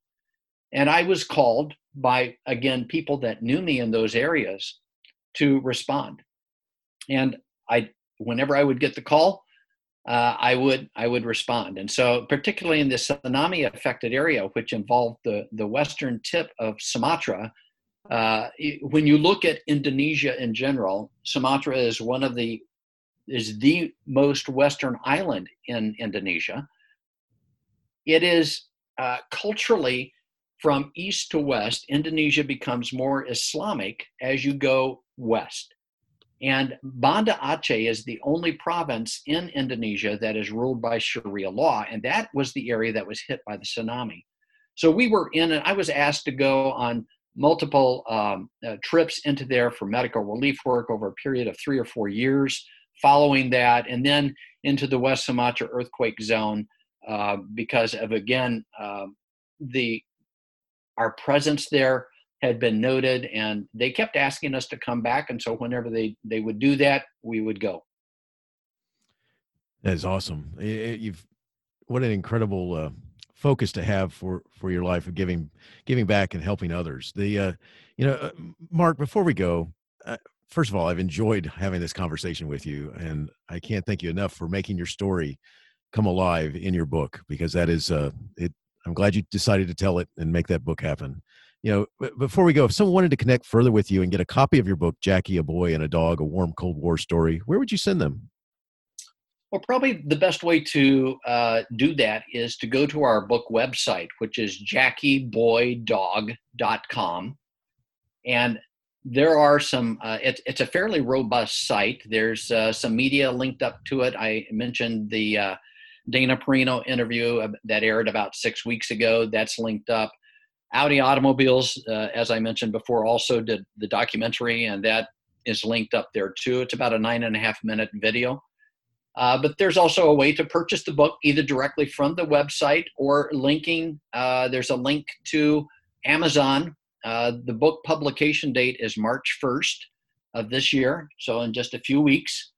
And I was called by, again, people that knew me in those areas to respond. And I, whenever I would get the call, uh, I would I would respond. And so, particularly in the tsunami affected area, which involved the the western tip of Sumatra, uh, when you look at Indonesia in general, Sumatra is one of the is the most western island in Indonesia. It is uh, culturally from east to west, Indonesia becomes more Islamic as you go west. And Banda Aceh is the only province in Indonesia that is ruled by Sharia law, and that was the area that was hit by the tsunami. So we were in, and I was asked to go on multiple um, uh, trips into there for medical relief work over a period of three or four years following that, and then into the West Sumatra earthquake zone uh, because of again uh, the our presence there had been noted, and they kept asking us to come back, and so whenever they they would do that, we would go. That is awesome. You've what an incredible uh, focus to have for for your life of giving giving back and helping others. The uh, you know, uh, Mark, before we go, uh, first of all, I've enjoyed having this conversation with you, and I can't thank you enough for making your story come alive in your book because that is uh, it. I'm glad you decided to tell it and make that book happen. You know, before we go, if someone wanted to connect further with you and get a copy of your book, Jackie, a Boy and a Dog, a Warm Cold War Story, where would you send them? Well, probably the best way to uh, do that is to go to our book website, which is jackieboydog.com. And there are some uh, it, it's a fairly robust site. There's uh, some media linked up to it. I mentioned the uh, dana perino interview that aired about six weeks ago. That's linked up. Audi automobiles uh, as i mentioned before also did the documentary and that is linked up there too. It's about a nine and a half minute video. Uh, but there's also a way to purchase the book either directly from the website or linking uh, there's a link to amazon uh, the book publication date is March 1st of this year. So, in just a few weeks,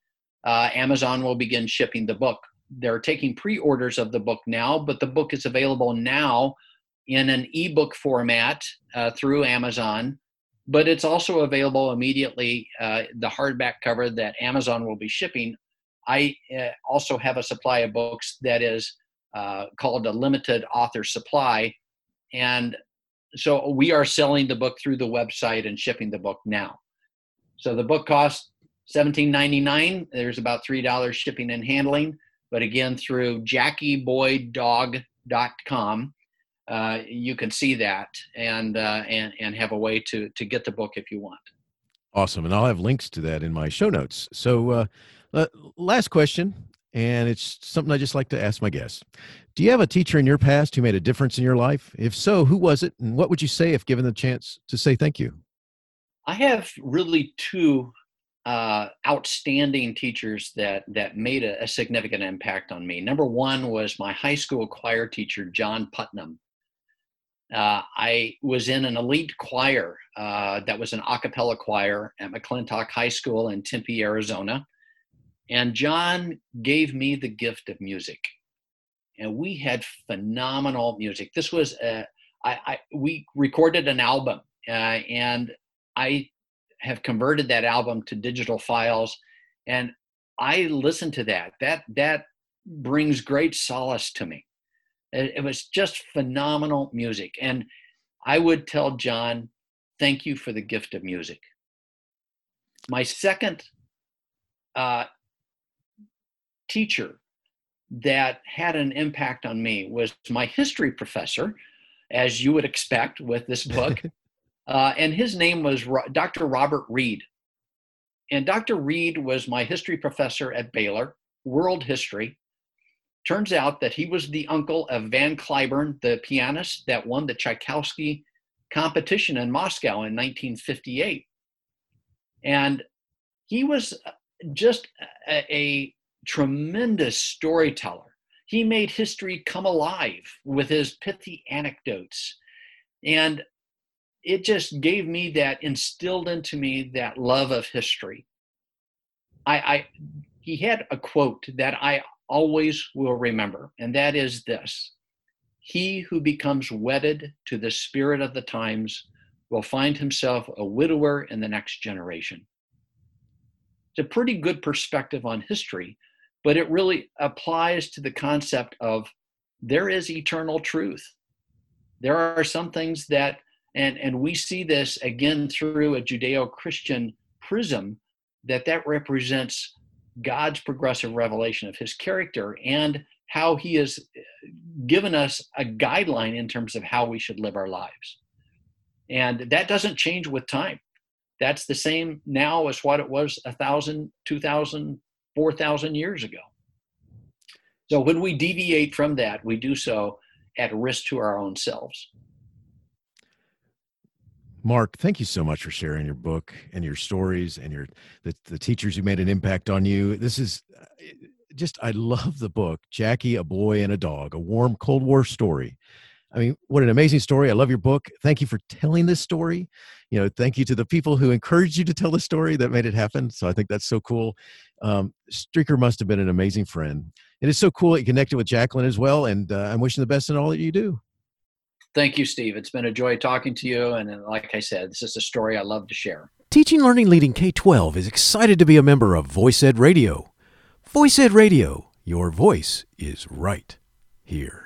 uh, Amazon will begin shipping the book. they're taking pre-orders of the book now, but the book is available now in an ebook format uh, through Amazon. But it's also available immediately. Uh, the hardback cover that Amazon will be shipping. I uh, also have a supply of books that is uh, called a limited author supply, and so we are selling the book through the website and shipping the book now. So the book costs $17.99. There's about $3 shipping and handling. But again, through JackieBoyDog.com, uh, you can see that and, uh, and, and have a way to, to get the book if you want. Awesome. And I'll have links to that in my show notes. So, uh, uh last question, and it's something I just like to ask my guests. Do you have a teacher in your past who made a difference in your life? If so, who was it? And what would you say if given the chance to say thank you? I have really two uh, outstanding teachers that that made a, a, significant impact on me. Number one was my high school choir teacher, John Putnam. Uh, I was in an elite choir uh, that was an a cappella choir at McClintock High School in Tempe, Arizona. And John gave me the gift of music. And we had phenomenal music. This was, a, I, I, we recorded an album, uh, and I have converted that album to digital files and i listen to that that that brings great solace to me it, it, was just phenomenal music and i would tell john thank you for the gift of music my second uh, teacher that had an impact on me was my history professor as you would expect with this book Uh, and his name was Dr. Robert Reed. And Dr. Reed was my history professor at Baylor, world history. Turns out that he was the uncle of Van Cliburn, the pianist that won the Tchaikovsky competition in Moscow in 1958. And he was just a, a tremendous storyteller. He made history come alive with his pithy anecdotes. And it just gave me that instilled into me that love of history I, I he had a quote that i always will remember and that is this he who becomes wedded to the spirit of the times will find himself a widower in the next generation it's a pretty good perspective on history but it really applies to the concept of there is eternal truth. There are some things that and and we see this again through a judeo-christian prism that that represents god's progressive revelation of his character and how he has given us a guideline in terms of how we should live our lives. And that doesn't change with time. That's the same now as what it was a thousand two thousand four thousand years ago so when we deviate from that we do so at risk to our own selves Mark, thank you so much for sharing your book and your stories and your the, the teachers who made an impact on you. This is uh, just I love the book, Jackie, a boy and a dog, a warm Cold War story. I mean, what an amazing story. I love your book. Thank you for telling this story. You know, thank you to the people who encouraged you to tell the story that made it happen. So I think that's so cool. Um, Streaker must have been an amazing friend. It is so cool that you connected with Jacqueline as well. And uh, I'm wishing the best in all that you do. Thank you, Steve. It's been a joy talking to you. And uh, like I said, this is a story I love to share. Teaching Learning Leading K 12 is excited to be a member of Voice Ed Radio. Voice Ed Radio, your voice is right here.